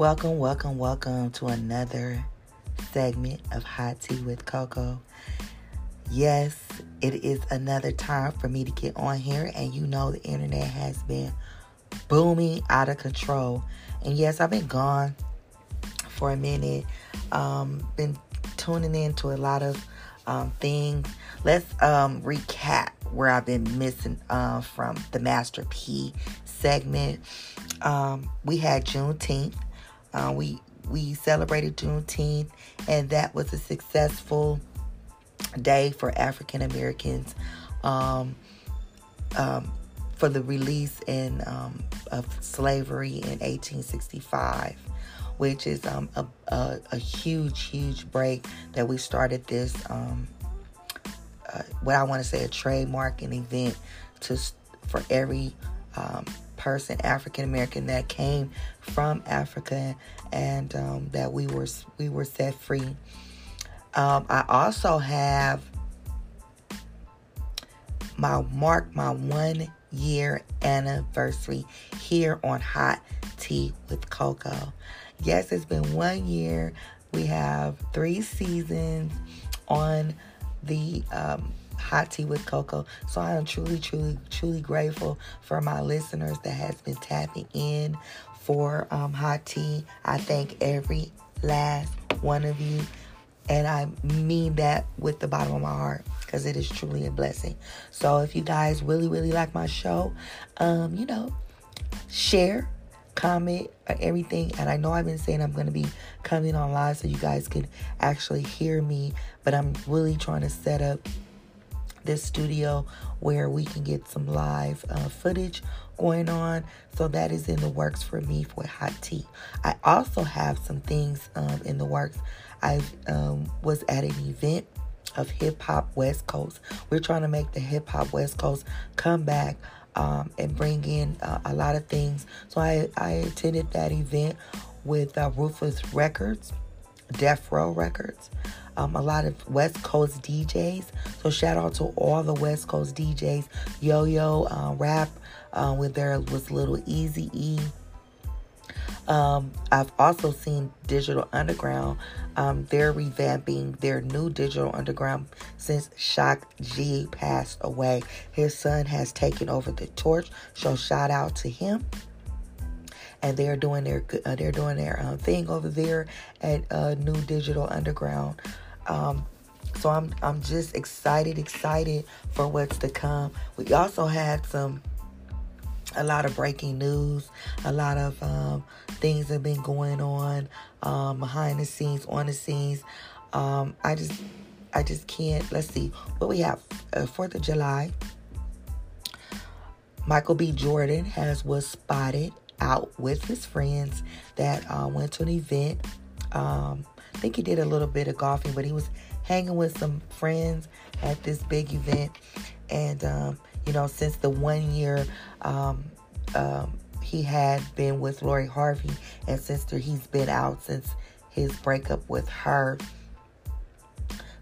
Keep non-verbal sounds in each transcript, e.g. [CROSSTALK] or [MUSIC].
Welcome, welcome, welcome to another segment of Hot Tea with Coco. Yes, it is another time for me to get on here, and you know the internet has been booming out of control. And yes, I've been gone for a minute. Um, been tuning into a lot of um, things. Let's um, recap where I've been missing uh, from the Master P segment. Um, we had Juneteenth. Uh, we we celebrated Juneteenth, and that was a successful day for African Americans um, um, for the release in, um, of slavery in 1865, which is um, a, a, a, huge, huge break that we started this, um, uh, what I want to say, a trademark and event to for every um, person, African American, that came from Africa, and um, that we were we were set free. Um, I also have my mark my one year anniversary here on Hot Tea with Coco. Yes, it's been one year. We have three seasons on the um, Hot Tea with Coco. So I am truly, truly, truly grateful for my listeners that has been tapping in for um, Hot Tea. I thank every last one of you. And I mean that with the bottom of my heart because it is truly a blessing. So if you guys really, really like my show, um, you know, share, comment, everything. And I know I've been saying I'm going to be coming on live so you guys can actually hear me, but I'm really trying to set up this studio where we can get some live uh, footage going on. So that is in the works for me for Hot Tea. I also have some things um, in the works. I um, was at an event of Hip Hop West Coast. We're trying to make the Hip Hop West Coast come back um, and bring in uh, a lot of things. So I, I attended that event with uh, Records, Death Row Records um, a lot of West Coast DJs. So shout out to all the West Coast DJs. Yo Yo uh, Rap, uh, with there was Little Easy E. Um, I've also seen Digital Underground. Um, they're revamping their new Digital Underground since Shock G passed away. His son has taken over the torch. So shout out to him and they're doing their uh, they're doing their uh, thing over there at uh, New Digital Underground. Um, so I'm I'm just excited, excited for what's to come. We also had some a lot of breaking news, a lot of um, things have been going on um, behind the scenes, on the scenes. Um, I just I just can't. Let's see what we have. Uh, Fourth of July. Michael B. Jordan has was spotted out with his friends that uh, went to an event. Um, I think he did a little bit of golfing, but he was hanging with some friends at this big event. And, um, you know, since the one year um, um he had been with Lori Harvey, and since he's been out since his breakup with her,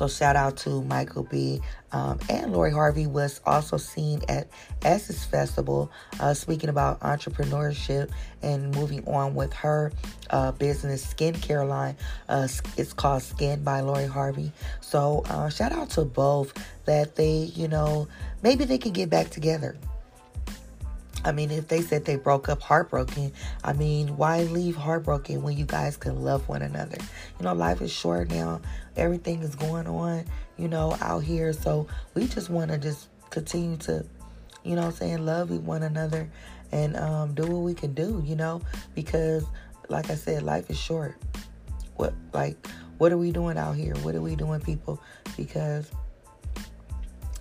so shout out to Michael B. Um, and Lori Harvey was also seen at Essence Festival, uh, speaking about entrepreneurship and moving on with her uh, business skincare line. Uh, it's called Skin by Lori Harvey. So uh, shout out to both that they, you know, maybe they can get back together. I mean, if they said they broke up heartbroken, I mean, why leave heartbroken when you guys can love one another? You know, life is short now. Everything is going on, you know, out here. So we just want to just continue to, you know, saying love one another and um, do what we can do, you know, because like I said, life is short. What like what are we doing out here? What are we doing, people? Because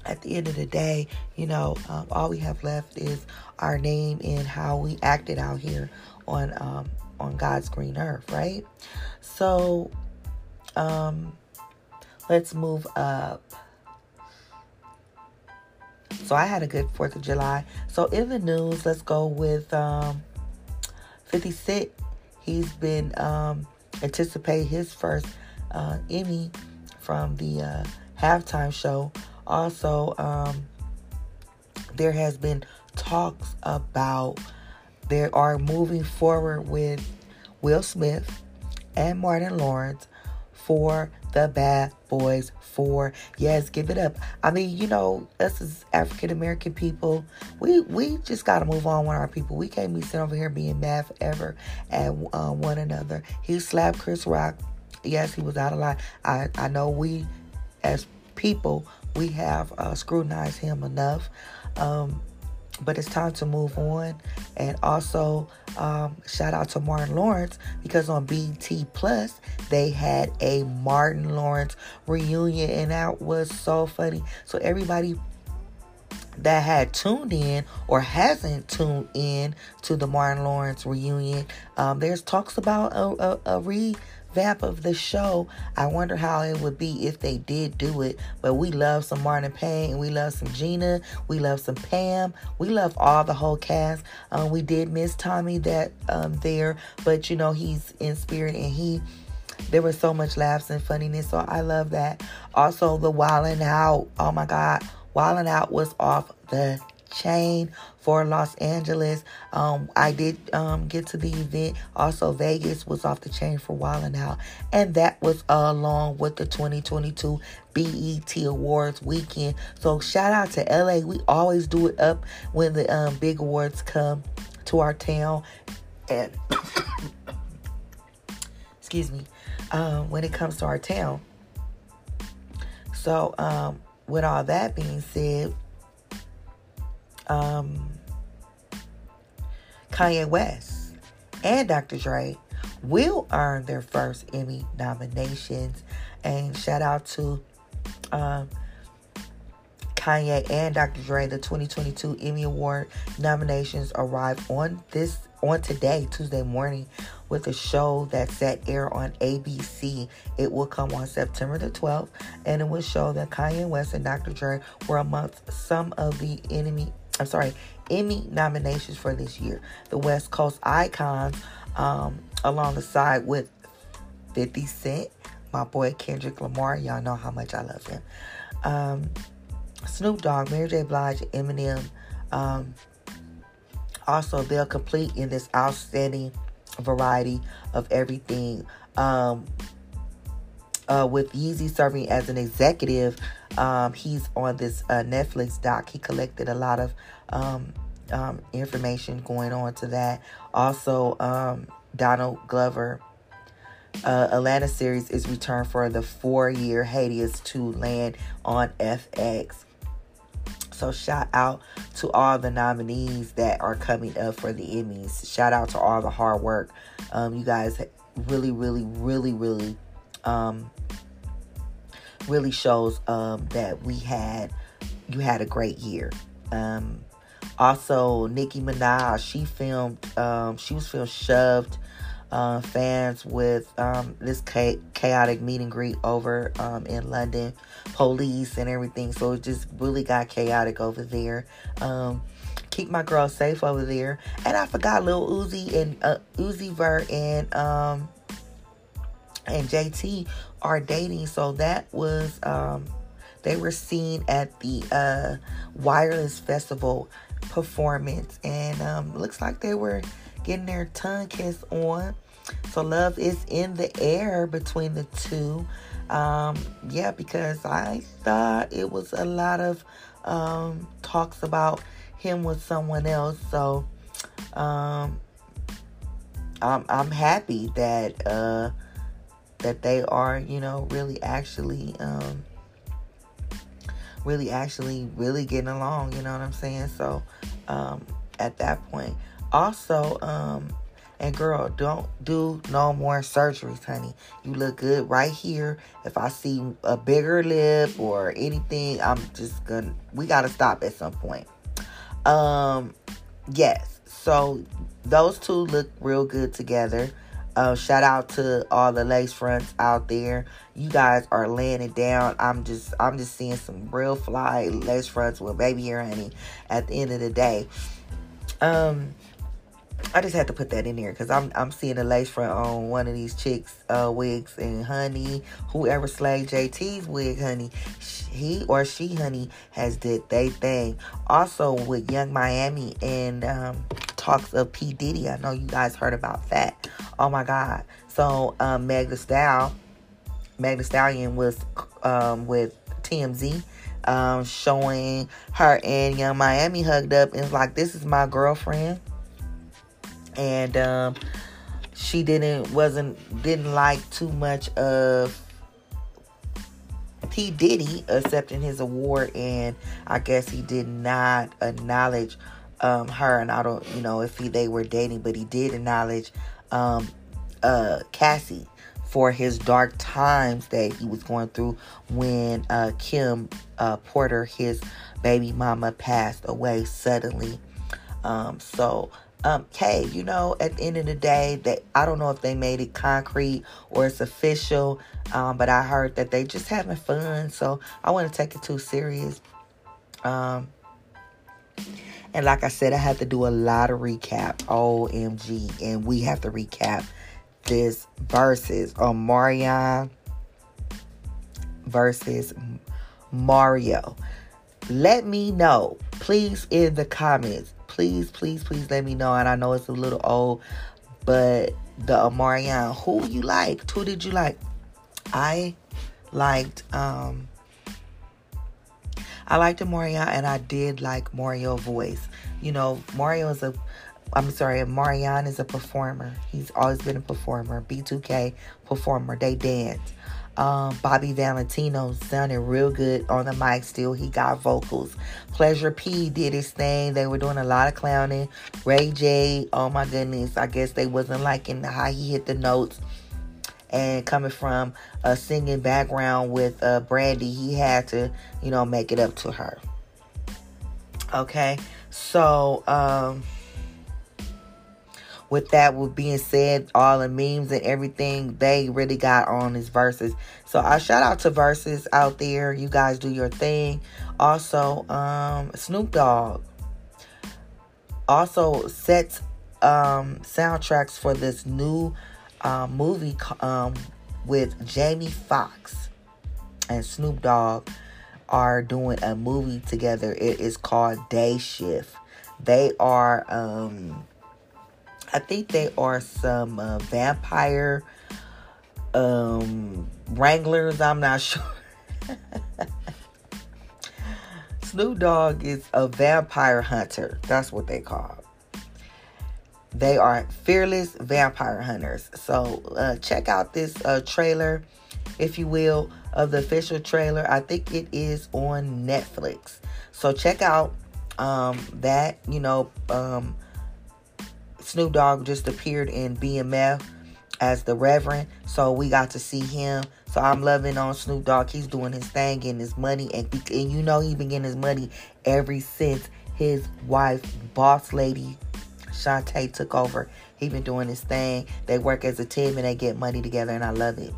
at the end of the day, you know, um, all we have left is our name and how we acted out here on um, on God's green earth, right? So, um, let's move up. So I had a good Fourth of July. So in the news, let's go with um, 50 Cent. He's been um, anticipate his first uh, Emmy from the uh, halftime show also, um, there has been talks about they are moving forward with Will Smith and Martin Lawrence for the Bad Boys for Yes, give it up. I mean, you know, us as African American people, we we just got to move on with our people. We can't be sitting over here being mad forever at uh, one another. He slapped Chris Rock. Yes, he was out of line. I, I know we, as people, we have uh, scrutinized him enough. Um, but it's time to move on. And also, um, shout out to Martin Lawrence because on BET Plus they had a Martin Lawrence reunion, and that was so funny. So everybody that had tuned in or hasn't tuned in to the Martin Lawrence reunion, um, there's talks about a, a, a re vamp of the show. I wonder how it would be if they did do it. But we love some Martin Payne, we love some Gina, we love some Pam, we love all the whole cast. Um, we did miss Tommy that um, there, but you know he's in spirit and he. There was so much laughs and funniness, so I love that. Also, the Wildin' Out. Oh my God, Wildin' Out was off the chain for Los Angeles. Um, I did um, get to the event. Also, Vegas was off the chain for Wildin' Out. And that was along with the 2022 BET Awards weekend. So, shout out to LA. We always do it up when the um, big awards come to our town. And, [COUGHS] excuse me, um, when it comes to our town. So, um, with all that being said, um, Kanye West and Dr. Dre will earn their first Emmy nominations. And shout out to um, Kanye and Dr. Dre. The 2022 Emmy Award nominations arrive on this on today, Tuesday morning, with a show that's set air on ABC. It will come on September the 12th, and it will show that Kanye West and Dr. Dre were amongst some of the enemy I'm sorry, Emmy nominations for this year. The West Coast Icons, um, side with 50 Cent, my boy Kendrick Lamar. Y'all know how much I love him. Um, Snoop Dogg, Mary J. Blige, Eminem. Um, also, they'll complete in this outstanding variety of everything. Um, uh, with Yeezy serving as an executive um, he's on this uh, Netflix doc. He collected a lot of um, um, information going on to that. Also, um, Donald Glover. Uh, Atlanta series is returned for the four-year hiatus to land on FX. So shout out to all the nominees that are coming up for the Emmys. Shout out to all the hard work. Um, you guys really, really, really, really um, really shows um, that we had you had a great year. Um, also, Nicki Minaj, she filmed, um, she was filmed shoved uh, fans with um, this chaotic meet and greet over um, in London, police and everything. So it just really got chaotic over there. Um, keep my girl safe over there. And I forgot Lil Uzi and uh, Uzi Vert and um, and JT are dating. So that was um they were seen at the uh wireless festival performance and um looks like they were getting their tongue kiss on. So love is in the air between the two. Um yeah, because I thought it was a lot of um talks about him with someone else. So um I'm I'm happy that uh that they are, you know, really actually, um, really actually, really getting along. You know what I'm saying? So, um, at that point, also, um, and girl, don't do no more surgeries, honey. You look good right here. If I see a bigger lip or anything, I'm just gonna. We gotta stop at some point. Um, yes. So those two look real good together. Uh, shout out to all the lace fronts out there. You guys are laying it down. I'm just I'm just seeing some real fly lace fronts with baby hair honey at the end of the day. Um I just had to put that in there because I'm I'm seeing a lace front on one of these chicks' uh, wigs and honey, whoever slayed JT's wig, honey, he or she, honey, has did they thing. Also with Yung Miami and um, talks of P. Diddy. I know you guys heard about that. Oh my God. So um, Meg Thee Stallion, Stallion was um, with TMZ um, showing her and Yung Miami hugged up and was like, "This is my girlfriend," and um, she didn't wasn't didn't like too much of P Diddy accepting his award, and I guess he did not acknowledge um, her. And I don't, you know, if he they were dating, but he did acknowledge um, uh, Cassie for his dark times that he was going through when uh, Kim uh, Porter, his baby mama, passed away suddenly. Um, so, um, hey, you know, at the end of the day, that I don't know if they made it concrete or it's official, um, but I heard that they just having fun. So I want to take it too serious. Um, and like I said, I have to do a lot of recap. OMG, and we have to recap this versus Omarion versus Mario. Let me know, please, in the comments. Please, please, please let me know. And I know it's a little old, but the Omarion, who you liked? Who did you like? I liked um I liked Mario and I did like Mario voice. You know, Mario is a I'm sorry, Marion is a performer. He's always been a performer. B2K performer. They dance. Um, Bobby Valentino sounded real good on the mic still. He got vocals. Pleasure P did his thing. They were doing a lot of clowning. Ray J, oh my goodness. I guess they wasn't liking how he hit the notes. And coming from a singing background with uh, Brandy, he had to, you know, make it up to her. Okay. So, um, with that with being said, all the memes and everything they really got on his verses. So I shout out to Verzuz out there. You guys do your thing. Also, um, Snoop Dogg also sets um, soundtracks for this new uh, movie um, with Jamie Foxx and Snoop Dogg are doing a movie together. It is called Day Shift. They are um I think they are some uh, vampire um, wranglers. I'm not [LAUGHS] sure. Snoop Dogg is a vampire hunter. That's what they call. They are fearless vampire hunters. So uh, check out this uh, trailer, if you will, of the official trailer. I think it is on Netflix. So check out um, that. You know. Um, Snoop Dogg just appeared in BMF as the Reverend, so we got to see him. So I'm loving on Snoop Dogg. He's doing his thing, getting his money, and, and you know he been getting his money ever since his wife, boss lady Shantae, took over. He been doing his thing. They work as a team and they get money together, and I love it.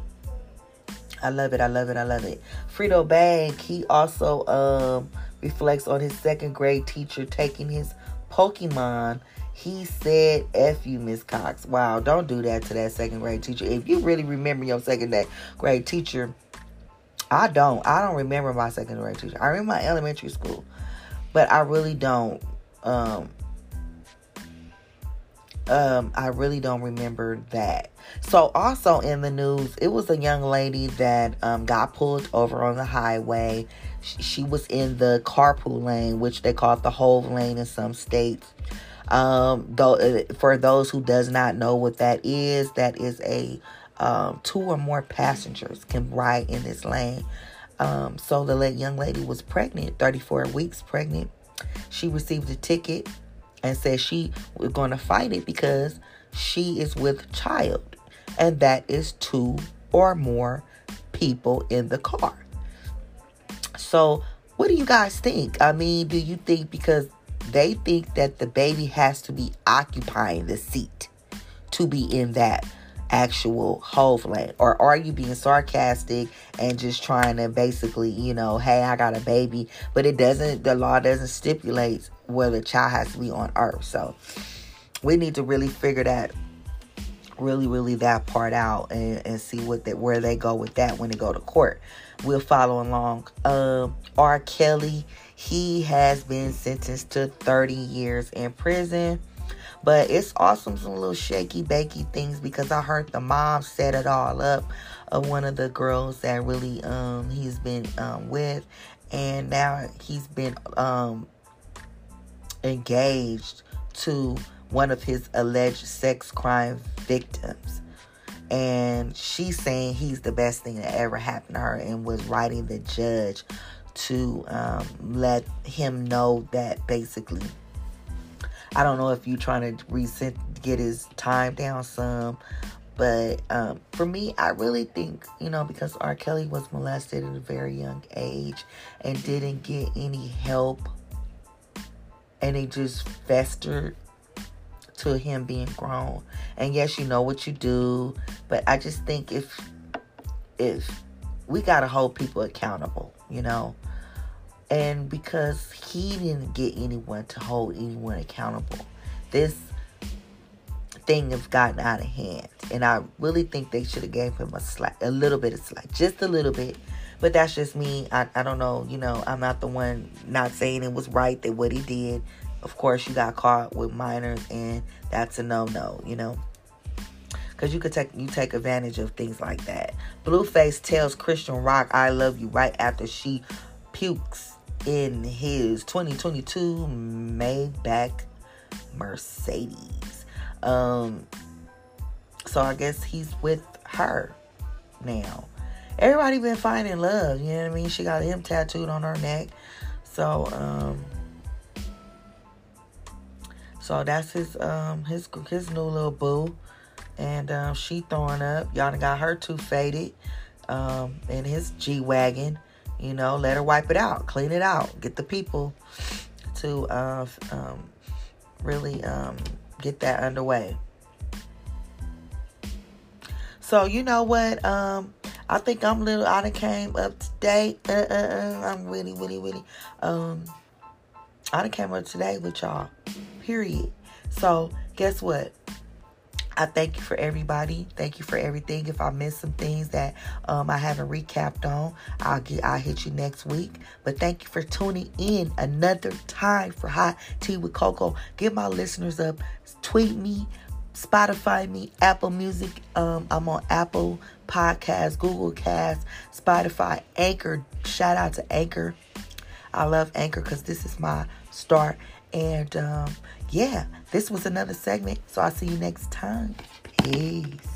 I love it. I love it. I love it. Fredo Bang. he also um, reflects on his second grade teacher taking his Pokemon he said, F you, Miss Cox. Wow, don't do that to that second grade teacher. If you really remember your second grade teacher, I don't. I don't remember my second grade teacher. I remember my elementary school, but I really don't. Um, um, I really don't remember that. So, also in the news, it was a young lady that um, got pulled over on the highway. She, she was in the carpool lane, which they call it the HOV lane in some states. Um, though for those who does not know what that is, that is a um, two or more passengers can ride in this lane. Um, so the young lady was pregnant, 34 weeks pregnant. She received a ticket and said she was going to fight it because she is with child, and that is two or more people in the car. So, what do you guys think? I mean, do you think because they think that the baby has to be occupying the seat to be in that actual HOV lane? Or are you being sarcastic and just trying to basically, you know, hey, I got a baby, but it doesn't, the law doesn't stipulate whether the child has to be on earth. So we need to really figure that really, really that part out and, and see what that where they go with that when they go to court. We'll follow along. Um, R. Kelly he has been sentenced to 30 years in prison But it's awesome, some little shaky bakey things because I heard the mom set it all up of one of the girls that really um he's been um with. And now he's been um engaged to one of his alleged sex crime victims. And she's saying he's the best thing that ever happened to her and was writing the judge to um, let him know that basically i don't know if you're trying to reset get his time down some but um, for me i really think you know because r kelly was molested at a very young age and didn't get any help and it just festered to him being grown. And yes, you know what you do, but I just think if if we got to hold people accountable, you know. And because he didn't get anyone to hold anyone accountable, this thing has gotten out of hand. And I really think they should have gave him a slack, a little bit of slack, just a little bit. But that's just me. I, I don't know. You know, I'm not the one not saying it was right that what he did of course you got caught with minors and that's a no-no you know because you could take you take advantage of things like that blueface tells Chrisean Rock i love you right after she pukes in his 2022 maybach mercedes um so i guess he's with her now everybody been finding love you know what i mean she got him tattooed on her neck so um so that's his um his his new little boo. And um, she throwing up. Y'all got her too faded. Um, in his G Wagon. You know, let her wipe it out, clean it out, get the people to uh, um, really um, get that underway. So you know what? Um, I think I'm a little. I done came up to date. Uh, uh, uh, I'm really, really, really. Um, I done came up today with y'all. Period. So, guess what? I thank you for everybody. Thank you for everything. If I missed some things that um, I haven't recapped on, I'll get I'll hit you next week. But thank you for tuning in another time for Hot Tea with Coco. Get my listeners up. Tweet me, Spotify me, Apple Music. Um, I'm on Apple Podcast, Google Cast, Spotify, Anchor. Shout out to Anchor. I love Anchor because this is my start and um, yeah, this was another segment. So I'll see you next time. Peace.